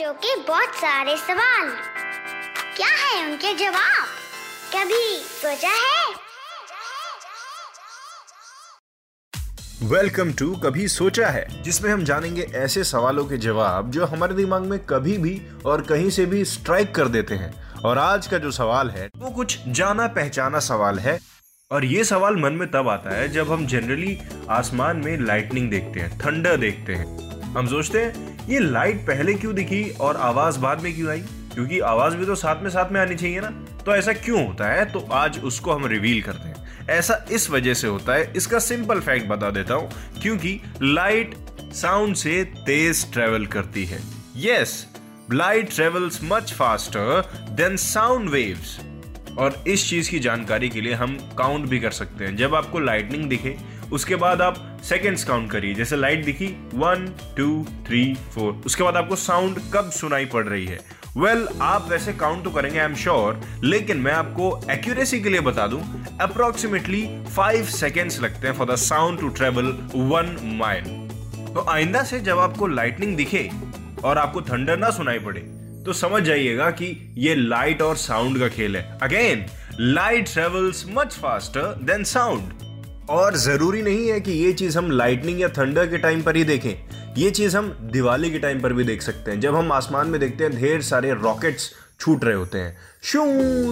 बच्चों के बहुत सारे सवाल। क्या है उनके जवाब? कभी सोचा है? वेलकम टू कभी सोचा है, जिसमें हम जानेंगे ऐसे सवालों के जवाब जो हमारे दिमाग में कभी भी और कहीं से भी स्ट्राइक कर देते हैं। और आज का जो सवाल है, वो कुछ जाना पहचाना सवाल है। और ये सवाल मन में तब आता है जब हम जनरली आसमान में लाइटनिंग देखते हैं थंडर देखते हैं। हम सोचते हैं ये लाइट पहले क्यों दिखी और आवाज़ बाद में क्यों आई? क्योंकि आवाज़ भी तो साथ में साथ में आनी चाहिए ना। तो ऐसा क्यों होता है? तो आज उसको हम रिवील करते हैं। ऐसा इस वजह से होता है। इसका सिंपल फैक्ट बता देता हूँ। क्योंकि लाइट साउंड से तेज ट्रेवल करती है। Yes light travels much faster than sound waves और इस चीज़ की जानकारी के लिए हम काउंट भी कर सकते हैं। जब आपको लाइटनिंग दिखे उसके बाद आप सेकेंड्स काउंट करिए। जैसे लाइट दिखी वन टू थ्री फोर उसके बाद आपको साउंड कब सुनाई पड़ रही है? वेल well, आप वैसे काउंट तो करेंगे आई एम श्योर लेकिन मैं आपको एक्यूरेसी के लिए बता दूँ अप्रोक्सीमेटली फाइव सेकेंड्स लगते हैं for the sound to travel one mile तो आइंदा से जब आपको लाइटनिंग दिखे और आपको थंडर ना सुनाई पड़े तो समझ जाइएगा कि ये लाइट और साउंड का खेल है। Again light travels much faster than sound और ज़रूरी नहीं है कि ये चीज़ हम लाइटनिंग या थंडर के टाइम पर ही देखें। ये चीज़ हम दिवाली के टाइम पर भी देख सकते हैं। जब हम आसमान में देखते हैं, ढेर सारे रॉकेट्स छूट रहे होते हैं। शू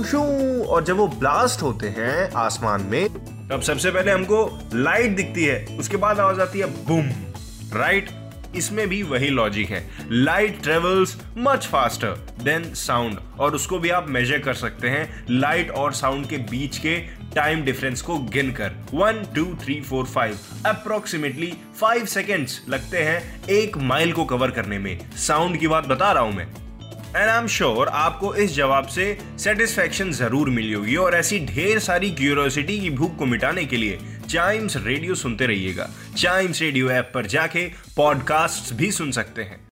शू, और जब वो ब्लास्ट होते हैं आसमान में, तब सबसे पहले हमको लाइट दिखती है। उसके बाद आवाज़ आती है बूम राइट इसमें भी वही लॉजिक है। Light travels much faster than sound और उसको भी आप मेजर कर सकते हैं। लाइट और साउंड के बीच के टाइम डिफरेंस को गिनकर one two three four five approximately five seconds लगते हैं एक माइल को कवर करने में। साउंड की बात बता रहा हूँ मैं। एंड आई एम श्योर आपको इस जवाब से सेटिस्फेक्शन ज़रूर मिली होगी और ऐसी ढेर सारी क्यूरियोसिटी की भूख को मिटाने के लिए चाइम्स रेडियो सुनते रहिएगा। चाइम्स रेडियो ऐप पर जाके पॉडकास्ट भी सुन सकते हैं।